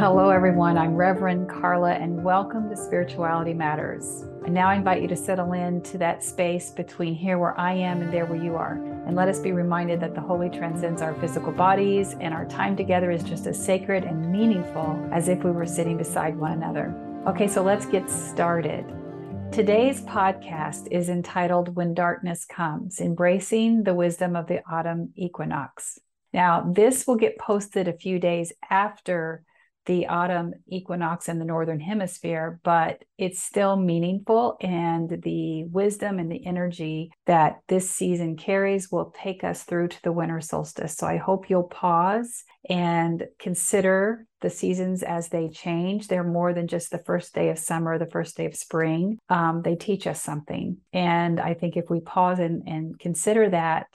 hello, everyone. I'm Reverend Carla, and welcome to Spirituality Matters. I now I invite you to settle into that space between here where I am and there where you are. And let us be reminded that the Holy transcends our physical bodies, and our time together is just as sacred and meaningful as if we were sitting beside one another. Okay, so let's get started. Today's podcast is entitled When Darkness Comes Embracing the Wisdom of the Autumn Equinox. Now, this will get posted a few days after the autumn equinox in the northern hemisphere, but it's still meaningful. And the wisdom and the energy that this season carries will take us through to the winter solstice. So I hope you'll pause and consider the seasons as they change. They're more than just the first day of summer, the first day of spring. Um, they teach us something. And I think if we pause and, and consider that,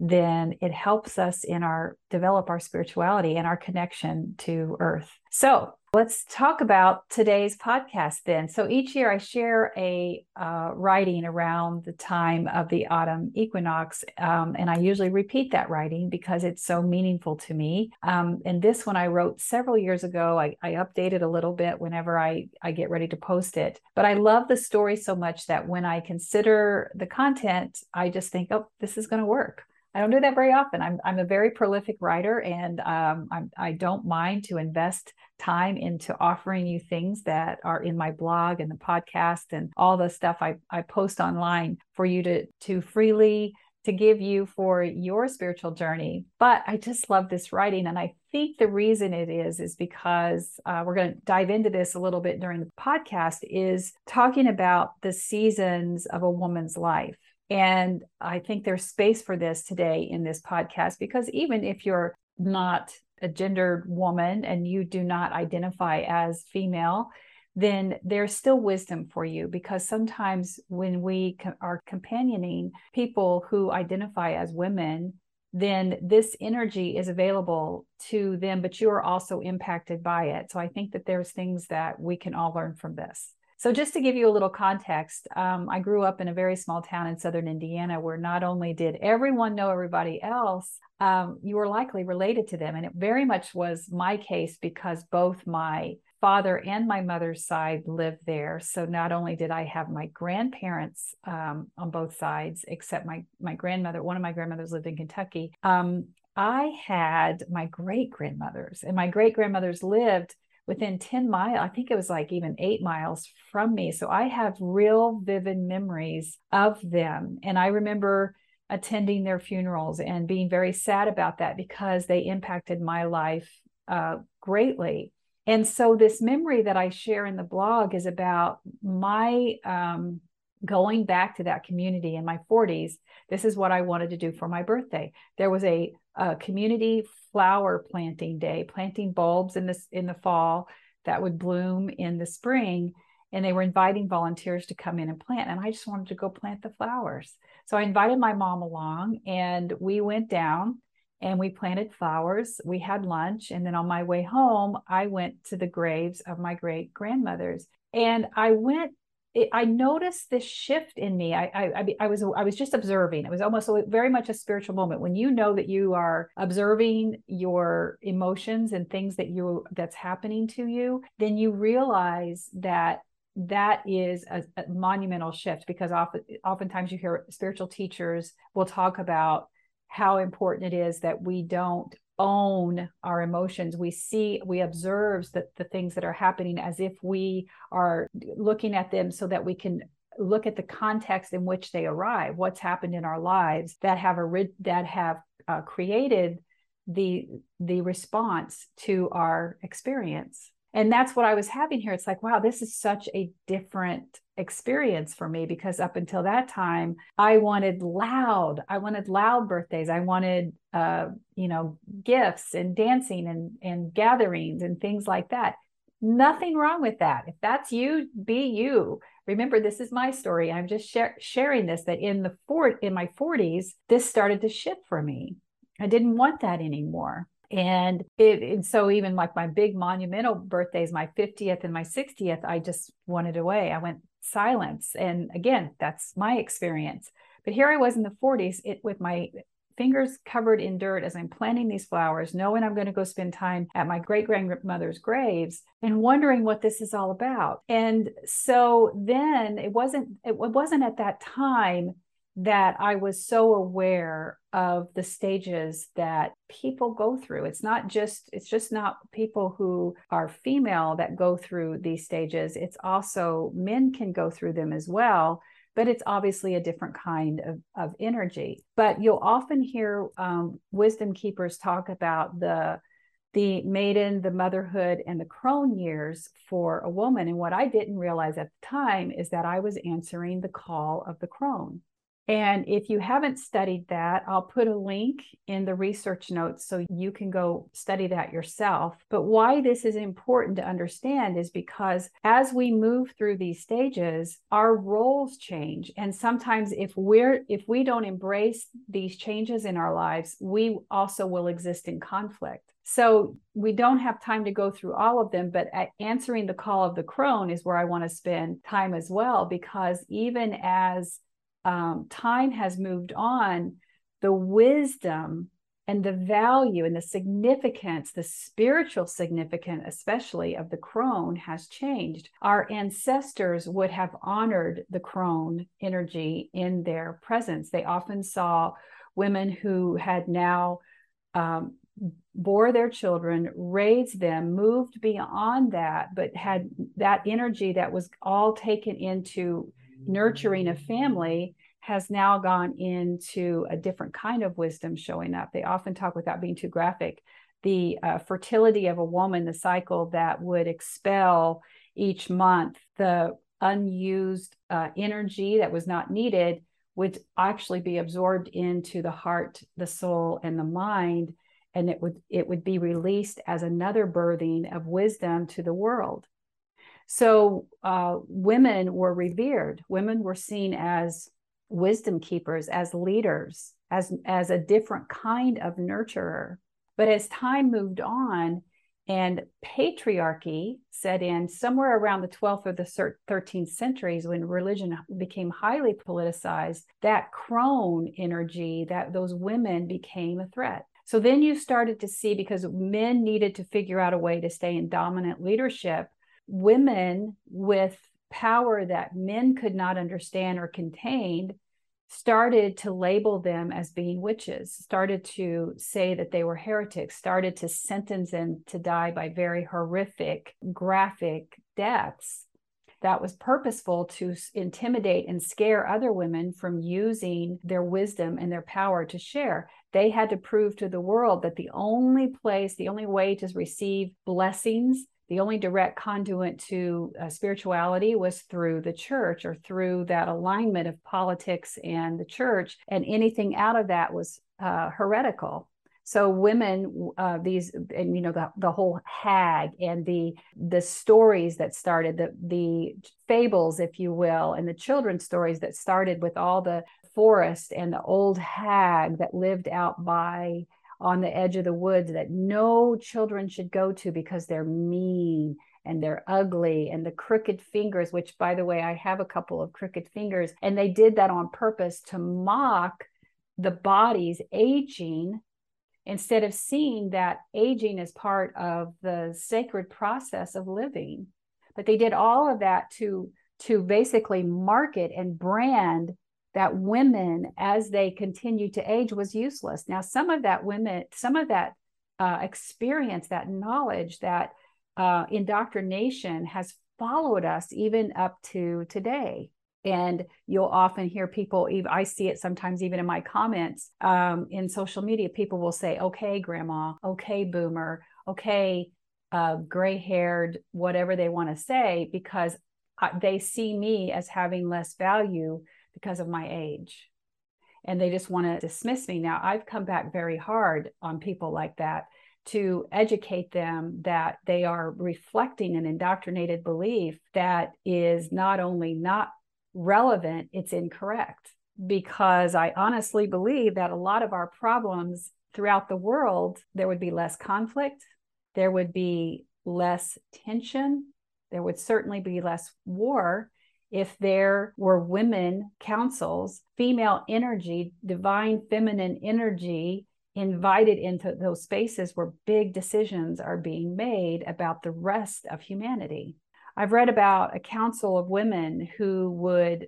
then it helps us in our develop our spirituality and our connection to earth. So let's talk about today's podcast then. So each year I share a uh, writing around the time of the autumn equinox, um, and I usually repeat that writing because it's so meaningful to me. Um, and this one I wrote several years ago. I, I a little bit whenever I, I get ready to post it. But I love the story so much that when I consider the content, I just think, oh, this is going to work. I don't do that very often. I'm I'm a very prolific writer, and um, I'm, I don't mind to invest time into offering you things that are in my blog and the podcast and all the stuff I, I post online for you to to freely to give you for your spiritual journey. But I just love this writing, and I think the reason it is is because uh, we're going to dive into this a little bit during the podcast. Is talking about the seasons of a woman's life and I think there's space for this today in this podcast because even if you're not a gendered woman and you do not identify as female, then there's still wisdom for you because sometimes when we are companioning people who identify as women, then this energy is available to them, but you are also impacted by it. So I think that there's things that we can all learn from this. So, just to give you a little context, um, I grew up in a very small town in southern Indiana where not only did everyone know everybody else, um, you were likely related to them. And it very much was my case because both my father and my mother's side lived there. So, not only did I have my grandparents um, on both sides, except my, my grandmother, one of my grandmothers lived in Kentucky. Um, I had my great grandmothers, and my great grandmothers lived within 10 miles, I think it was like even eight miles from me. So I have real vivid memories of them. And I remember attending their funerals and being very sad about that because they impacted my life uh, greatly. And so this memory that I share in the blog is about my um, going back to that community in my 40s. This is what I wanted to do for my birthday. There was a, a community flower planting day, planting bulbs in this in the fall that would bloom in the spring. And they were inviting volunteers to come in and plant. And I just wanted to go plant the flowers. So I invited my mom along and we went down and we planted flowers. We had lunch. And then on my way home, I went to the graves of my great grandmothers. And I went it, I noticed this shift in me. I, I, I was, I was just observing. It was almost very much a spiritual moment when you know that you are observing your emotions and things that you that's happening to you. Then you realize that that is a, a monumental shift because often, oftentimes you hear spiritual teachers will talk about how important it is that we don't own our emotions. We see we observe that the things that are happening as if we are looking at them so that we can look at the context in which they arrive what's happened in our lives that have a that have uh, created the the response to our experience and that's what i was having here. It's like wow this is such a different experience for me because up until that time i wanted loud i wanted loud birthdays. I wanted uh, you know gifts and dancing and and gatherings and things like that. Nothing wrong with that. If that's you be you. Remember this is my story. I'm just sharing this that in the fort in my 40s this started to shift for me. I didn't want that anymore and it and so even like my big monumental birthdays my 50th and my 60th i just wanted away i went silence. And again, that's my experience. But here I was in the 40s it, with my fingers covered in dirt as I'm planting these flowers, knowing I'm going to go spend time at my great grandmother's graves and wondering what this is all about. And so then it wasn't it wasn't at that time that I was so aware of the stages that people go through. It's not just it's just not people who are female that go through these stages. It's also men can go through them as well but it's obviously a different kind of, of energy. But you'll often hear um, wisdom keepers talk about the the maiden, the motherhood, and the crone years for a woman. And what I didn't realize at the time is that I was answering the call of the crone. And if you haven't studied that, I'll put a link in the research notes so you can go study that yourself. But why this is important to understand is because as we move through these stages, our roles change. And sometimes if we're if we don't embrace these changes in our lives, we also will exist in conflict. So we don't have time to go through all of them, but answering the call of the crone is where I want to spend time as well, because even as um, time has moved on, the wisdom and the value and the significance, the spiritual significance, especially of the crone, has changed. Our ancestors would have honored the crone energy in their presence. They often saw women who had now um, bore their children, raised them, moved beyond that, but had that energy that was all taken into nurturing a family has now gone into a different kind of wisdom showing up. They often talk without being too graphic the uh, fertility of a woman, the cycle that would expel each month the unused uh, energy that was not needed would actually be absorbed into the heart, the soul, and the mind, and it would it would be released as another birthing of wisdom to the world. So uh, women were revered. Women were seen as wisdom keepers, as leaders, as, as a different kind of nurturer. But as time moved on and patriarchy set in somewhere around the 12th or the 13th centuries when religion became highly politicized, that crone energy, that those women became a threat. So then you started to see because men needed to figure out a way to stay in dominant leadership, women with power that men could not understand or contain started to label them as being witches, started to say that they were heretics, started to sentence them to die by very horrific, graphic deaths. That was purposeful to intimidate and scare other women from using their wisdom and their power to share. They had to prove to the world that the only place, the only way to receive blessings the only direct conduit to uh, spirituality was through the church or through that alignment of politics and the church and anything out of that was uh, heretical. So women uh, these and you know the, the whole hag and the the stories that started the the fables if you will and the children's stories that started with all the forest and the old hag that lived out by on the edge of the woods that no children should go to because they're mean and they're ugly and the crooked fingers which by the way I have a couple of crooked fingers. And they did that on purpose to mock the body's aging instead of seeing that aging is part of the sacred process of living. But they did all of that to to basically market and brand that women, as they continue to age, was useless. Now, some of that women, some of that uh, experience, that knowledge, that uh, indoctrination has followed us even up to today. And you'll often hear people, I see it sometimes even in my comments um, in social media, people will say, okay, grandma, okay, boomer, okay, uh, gray haired, whatever they want to say, because uh, they see me as having less value because of my age. And they just want to dismiss me. Now, I've come back very hard on people like that to educate them that they are reflecting an indoctrinated belief that is not only not relevant, it's incorrect. Because I honestly believe that a lot of our problems throughout the world, there would be less conflict, there would be less tension, there would certainly be less war if there were women councils, female energy, divine feminine energy invited into those spaces where big decisions are being made about the rest of humanity. I've read about a council of women who would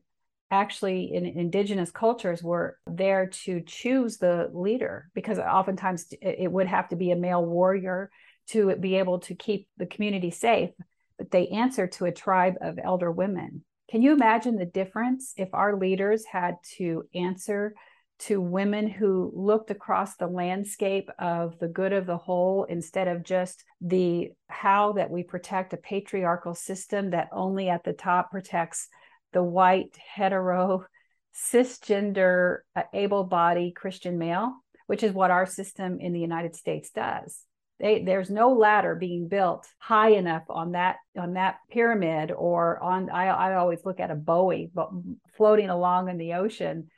actually in indigenous cultures were there to choose the leader because oftentimes it would have to be a male warrior to be able to keep the community safe but they answer to a tribe of elder women can you imagine the difference if our leaders had to answer to women who looked across the landscape of the good of the whole instead of just the how that we protect a patriarchal system that only at the top protects the white, hetero, cisgender, uh, able bodied Christian male, which is what our system in the United States does. They, there's no ladder being built high enough on that on that pyramid or on I, I always look at a buoy but floating along in the ocean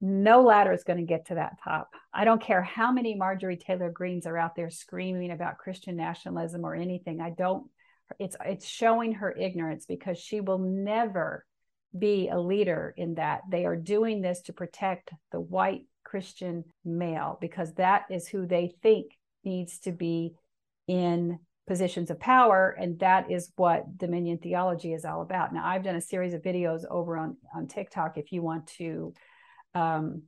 no ladder is going to get to that top i don't care how many Marjorie Taylor Greenes are out there screaming about christian nationalism or anything i don't it's it's showing her ignorance because she will never be a leader in that. They are doing this to protect the white Christian male because that is who they think needs to be in positions of power. And that is what dominion theology is all about. Now, I've done a series of videos over on, on TikTok if you want to. Um,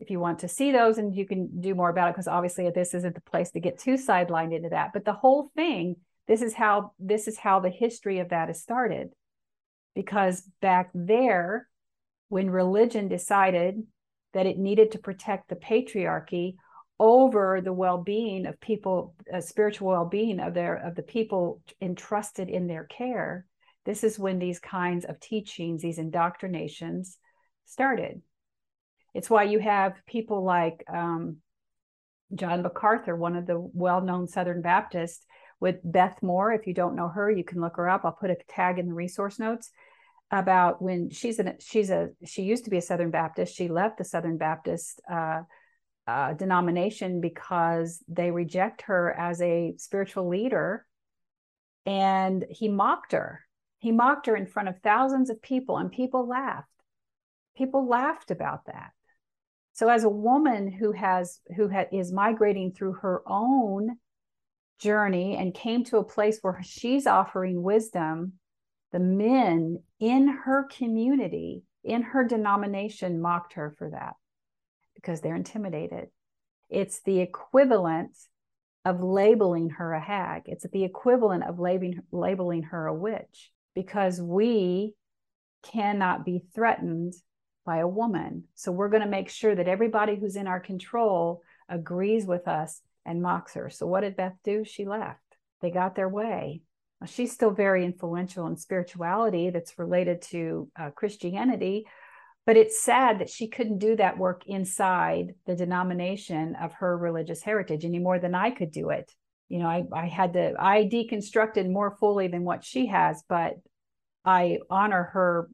if you want to see those and you can do more about it because obviously this isn't the place to get too sidelined into that but the whole thing this is how this is how the history of that is started because back there, when religion decided that it needed to protect the patriarchy over the well-being of people, uh, spiritual well-being of their of the people entrusted in their care, this is when these kinds of teachings, these indoctrinations, started. It's why you have people like um, John MacArthur, one of the well-known Southern Baptists, with Beth Moore. If you don't know her, you can look her up. I'll put a tag in the resource notes about when she's a she's a she used to be a Southern Baptist. She left the Southern Baptist uh, uh, denomination because they reject her as a spiritual leader, and he mocked her. He mocked her in front of thousands of people, and people laughed. People laughed about that. So, as a woman who has who ha- is migrating through her own journey and came to a place where she's offering wisdom, the men in her community, in her denomination, mocked her for that because they're intimidated. It's the equivalent of labeling her a hag. It's the equivalent of labeling, labeling her a witch because we cannot be threatened by a woman. So we're going to make sure that everybody who's in our control agrees with us and mocks her. So what did Beth do? She left. They got their way. She's still very influential in spirituality that's related to uh, Christianity, but it's sad that she couldn't do that work inside the denomination of her religious heritage any more than I could do it. You know, I, I had to, I deconstructed more fully than what she has, but I honor her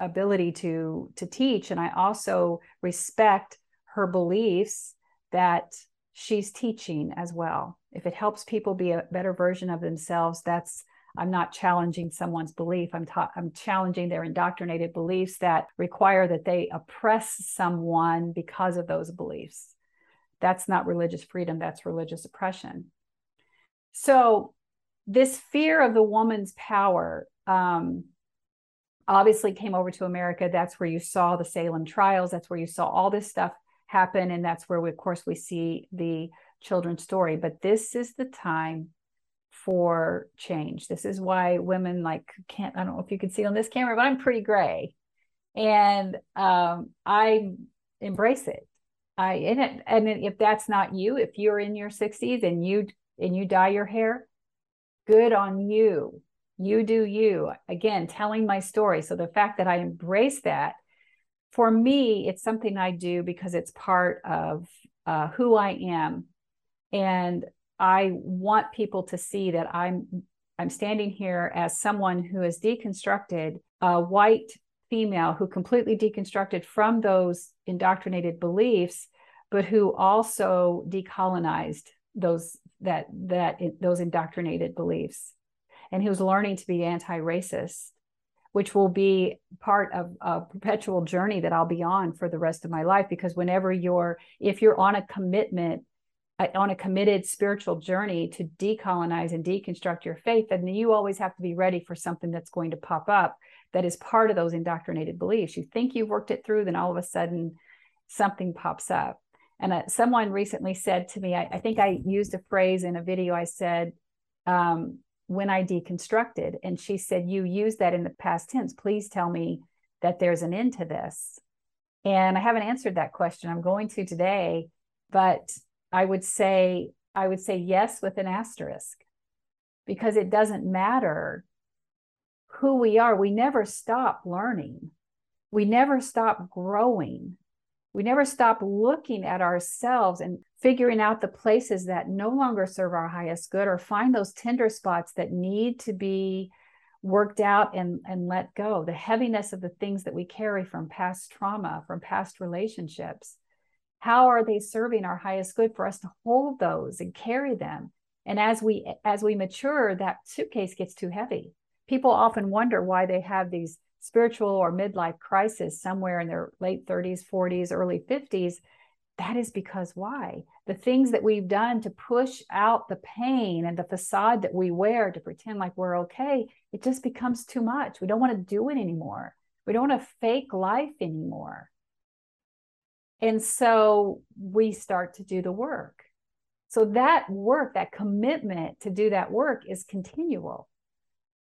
ability to to teach and i also respect her beliefs that she's teaching as well. If it helps people be a better version of themselves, that's I'm not challenging someone's belief. I'm ta- I'm challenging their indoctrinated beliefs that require that they oppress someone because of those beliefs. That's not religious freedom, that's religious oppression. So this fear of the woman's power um, obviously came over to America. That's where you saw the Salem trials. That's where you saw all this stuff happen and that's where we, of course we see the children's story but this is the time for change. This is why women like can't i don't know if you can see on this camera but i'm pretty gray. And um, i embrace it. I and, it, and if that's not you if you're in your 60s and you and you dye your hair good on you. You do you. Again telling my story. So the fact that i embrace that for me, it's something I do because it's part of uh, who I am, and I want people to see that I'm I'm standing here as someone who has deconstructed a white female who completely deconstructed from those indoctrinated beliefs, but who also decolonized those that that those indoctrinated beliefs, and who's learning to be anti-racist which will be part of a perpetual journey that I'll be on for the rest of my life. Because whenever you're, if you're on a commitment, on a committed spiritual journey to decolonize and deconstruct your faith, then you always have to be ready for something that's going to pop up that is part of those indoctrinated beliefs. You think you've worked it through, then all of a sudden something pops up. And uh, someone recently said to me, I, I, think I used a phrase in a video. I said, um, when I deconstructed. And she said, You used that in the past tense. Please tell me that there's an end to this. And I haven't answered that question. I'm going to today, but I would say, I would say yes with an asterisk because it doesn't matter who we are. We never stop learning, we never stop growing. We never stop looking at ourselves and figuring out the places that no longer serve our highest good or find those tender spots that need to be worked out and, and let go. The heaviness of the things that we carry from past trauma, from past relationships. How are they serving our highest good for us to hold those and carry them? And as we as we mature, that suitcase gets too heavy. People often wonder why they have these spiritual or midlife crisis somewhere in their late 30s, 40s, early 50s, that is because why? The things that we've done to push out the pain and the facade that we wear to pretend like we're okay, it just becomes too much. We don't want to do it anymore. We don't want to fake life anymore. And so we start to do the work. So that work, that commitment to do that work is continual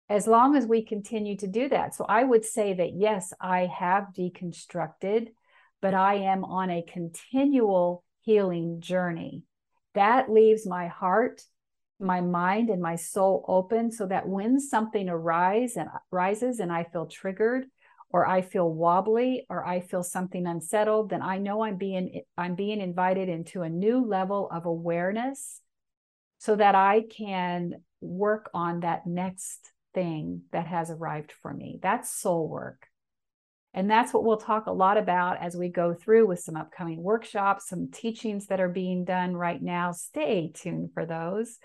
as long as we continue to do that. So I would say that yes, I have deconstructed, but I am on a continual healing journey. That leaves my heart, my mind, and my soul open so that when something arises and rises and I feel triggered or I feel wobbly or I feel something unsettled, then I know I'm being I'm being invited into a new level of awareness so that I can work on that next thing that has arrived for me. That's soul work. And that's what we'll talk a lot about as we go through with some upcoming workshops, some teachings that are being done right now. Stay tuned for those.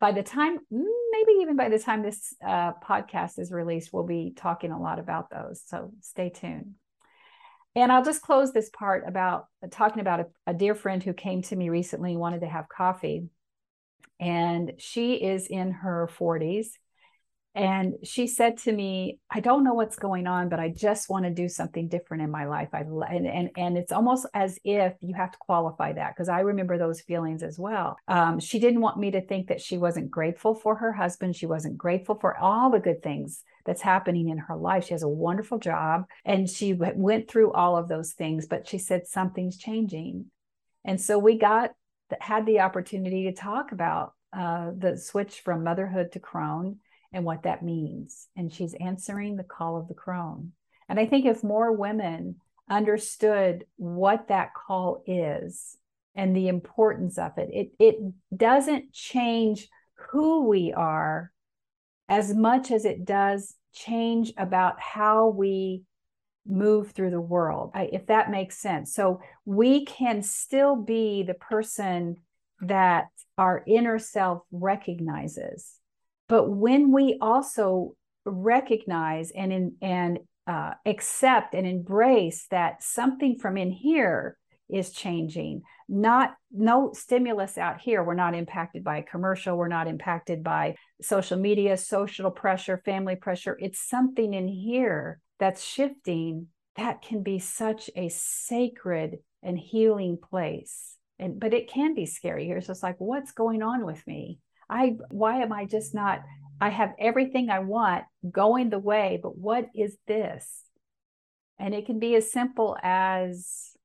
By the time, maybe even by the time this uh, podcast is released, we'll be talking a lot about those. So stay tuned. And I'll just close this part about uh, talking about a, a dear friend who came to me recently, wanted to have coffee. And she is in her 40s and she said to me i don't know what's going on but i just want to do something different in my life. I and and, and it's almost as if you have to qualify that because i remember those feelings as well. Um, she didn't want me to think that she wasn't grateful for her husband. She wasn't grateful for all the good things that's happening in her life. She has a wonderful job and she went through all of those things but she said something's changing. And so we got had the opportunity to talk about uh, the switch from motherhood to crone and what that means. And she's answering the call of the crone. And I think if more women understood what that call is and the importance of it, it, it doesn't change who we are as much as it does change about how we move through the world, if that makes sense. So we can still be the person that our inner self recognizes but when we also recognize and in, and uh, accept and embrace that something from in here is changing not no stimulus out here. We're not impacted by a commercial. We're not impacted by social media social pressure family pressure. It's something in here that's shifting that can be such a sacred and healing place. And but it can be scary. Here so it's like what's going on with me I why am I just not I have everything I want going the way, but what is this? And it can be as simple as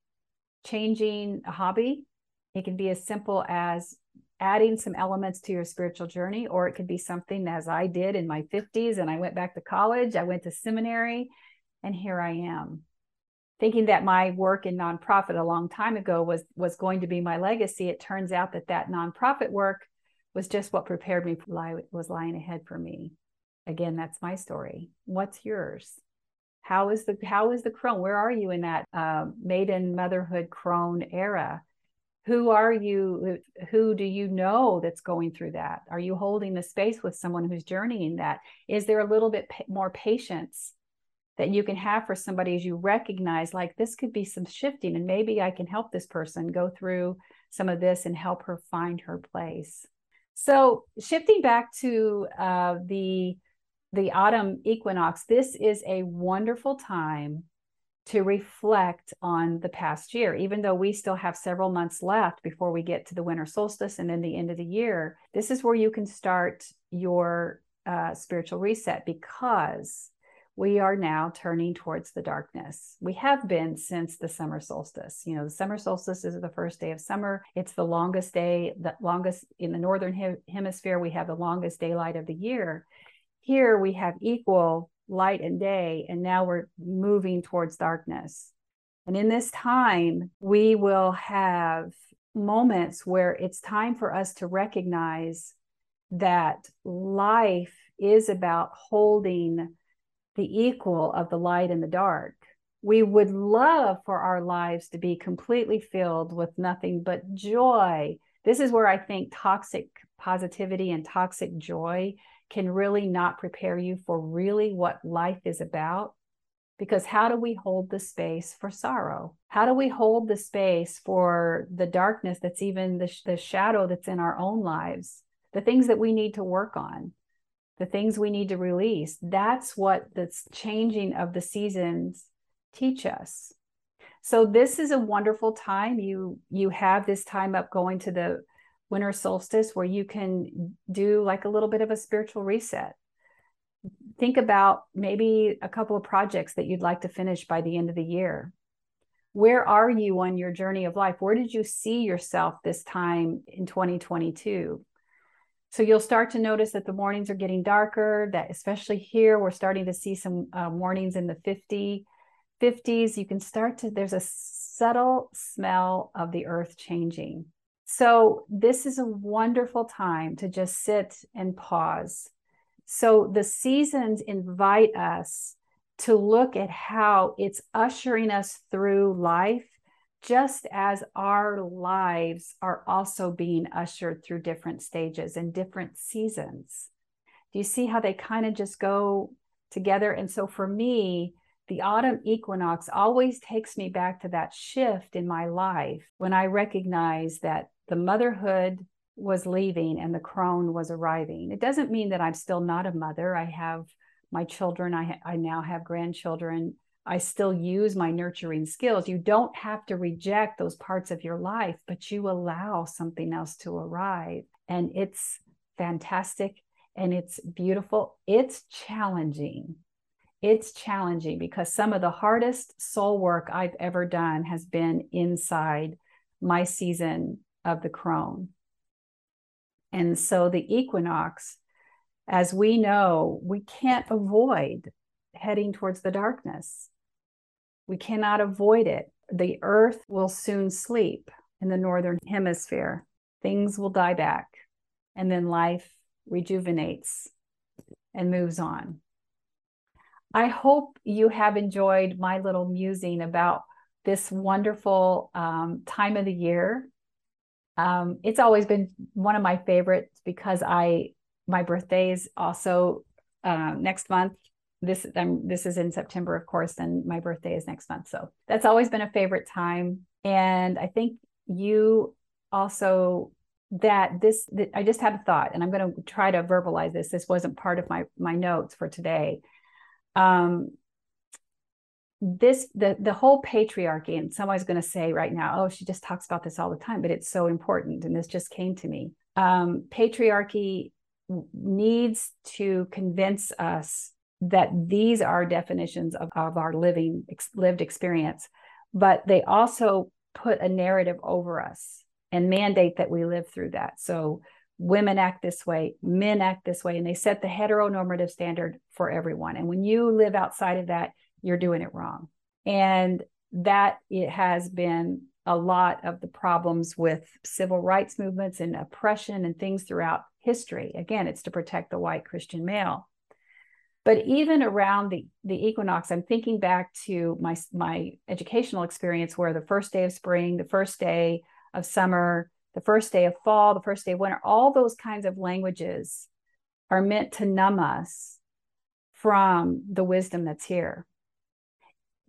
changing a hobby. It can be as simple as adding some elements to your spiritual journey, or it could be something as I did in my 50s and I went back to college, I went to seminary, and here I am. Thinking that my work in nonprofit a long time ago was was going to be my legacy, it turns out that that nonprofit work was just what prepared me for what was lying ahead for me. Again, that's my story. What's yours? How is the how is the crone? Where are you in that uh, maiden motherhood crone era? Who are you? Who do you know that's going through that? Are you holding the space with someone who's journeying that? Is there a little bit more patience that you can have for somebody as you recognize like this could be some shifting and maybe I can help this person go through some of this and help her find her place. So shifting back to uh, the the autumn equinox, this is a wonderful time to reflect on the past year. Even though we still have several months left before we get to the winter solstice and then the end of the year, this is where you can start your uh, spiritual reset because we are now turning towards the darkness. We have been since the summer solstice. You know, the summer solstice is the first day of summer. It's the longest day, the longest in the northern hemisphere. We have the longest daylight of the year. Here we have equal light and day, and now we're moving towards darkness. And in this time, we will have moments where it's time for us to recognize that life is about holding the equal of the light and the dark. We would love for our lives to be completely filled with nothing but joy. This is where I think toxic positivity and toxic joy can really not prepare you for really what life is about. Because how do we hold the space for sorrow? How do we hold the space for the darkness that's even the, the shadow that's in our own lives, the things that we need to work on? The things we need to release. That's what the changing of the seasons teach us. So this is a wonderful time. You you have this time up going to the winter solstice where you can do like a little bit of a spiritual reset. Think about maybe a couple of projects that you'd like to finish by the end of the year. Where are you on your journey of life? Where did you see yourself this time in 2022? So you'll start to notice that the mornings are getting darker, that especially here, we're starting to see some uh, mornings in the 50, 50s. You can start to, there's a subtle smell of the earth changing. So this is a wonderful time to just sit and pause. So the seasons invite us to look at how it's ushering us through life just as our lives are also being ushered through different stages and different seasons. Do you see how they kind of just go together? And so for me, the autumn equinox always takes me back to that shift in my life when I recognize that the motherhood was leaving and the crone was arriving. It doesn't mean that I'm still not a mother. I have my children, I, I now have grandchildren. I still use my nurturing skills. You don't have to reject those parts of your life, but you allow something else to arrive. And it's fantastic and it's beautiful. It's challenging. It's challenging because some of the hardest soul work I've ever done has been inside my season of the crone. And so the equinox, as we know, we can't avoid heading towards the darkness. We cannot avoid it. The earth will soon sleep in the northern hemisphere. Things will die back, and then life rejuvenates and moves on. I hope you have enjoyed my little musing about this wonderful um, time of the year. Um, it's always been one of my favorites because I my birthday is also uh, next month, this I'm, this is in September, of course, and my birthday is next month. So that's always been a favorite time. And I think you also that this that I just had a thought, and I'm going to try to verbalize this. This wasn't part of my my notes for today. Um, this the the whole patriarchy, and somebody's going to say right now, oh, she just talks about this all the time, but it's so important, and this just came to me. Um, patriarchy needs to convince us that these are definitions of, of our living lived experience but they also put a narrative over us and mandate that we live through that. So women act this way men act this way and they set the heteronormative standard for everyone. And when you live outside of that you're doing it wrong. And that it has been a lot of the problems with civil rights movements and oppression and things throughout history. Again it's to protect the white christian male but even around the, the equinox, I'm thinking back to my, my educational experience where the first day of spring, the first day of summer, the first day of fall, the first day of winter, all those kinds of languages are meant to numb us from the wisdom that's here.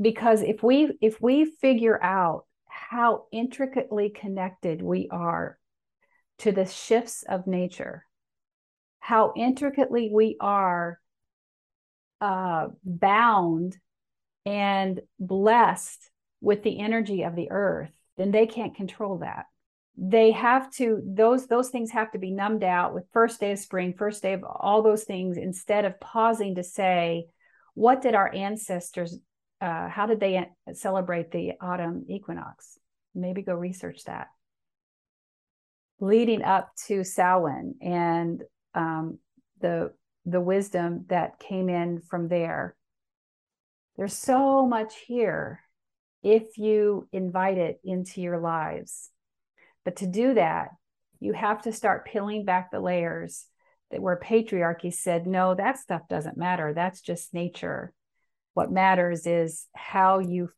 because if we if we figure out how intricately connected we are to the shifts of nature how intricately we are uh, bound and blessed with the energy of the earth then they can't control that. They have to those those things have to be numbed out with first day of spring first day of all those things instead of pausing to say what did our ancestors uh, how did they celebrate the autumn equinox? Maybe go research that. Leading up to Samhain and um, the the wisdom that came in from there there's so much here if you invite it into your lives but to do that, you have to start peeling back the layers that where patriarchy said, no, that stuff doesn't matter. That's just nature. What matters is how you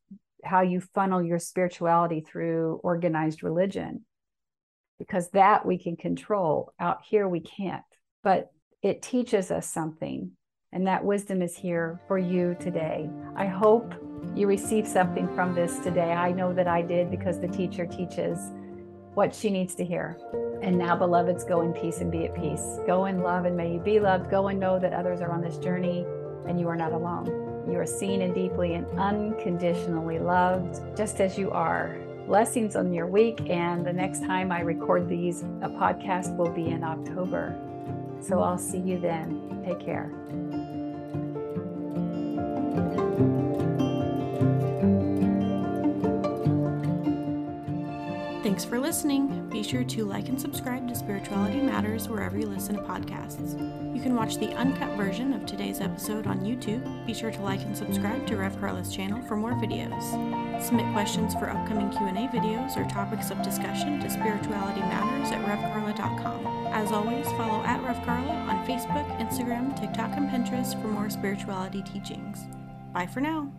how you funnel your spirituality through organized religion. Because that we can control. Out here we can't. But it teaches us something. And that wisdom is here for you today. I hope you receive something from this today. I know that I did because the teacher teaches what she needs to hear. And now, beloveds, go in peace and be at peace. Go in love and may you be loved. Go and know that others are on this journey and you are not alone. You are seen and deeply and unconditionally loved, just as you are. Blessings on your week. And the next time I record these, a podcast will be in October. So I'll see you then. Take care. Thanks for listening. Be sure to like and subscribe to Spirituality Matters wherever you listen to podcasts. You can watch the uncut version of today's episode on YouTube. Be sure to like and subscribe to Rev Carla's channel for more videos. Submit questions for upcoming Q&A videos or topics of discussion to Spirituality Matters at revcarla.com. As always, follow at Rev on Facebook, Instagram, TikTok, and Pinterest for more spirituality teachings. Bye for now.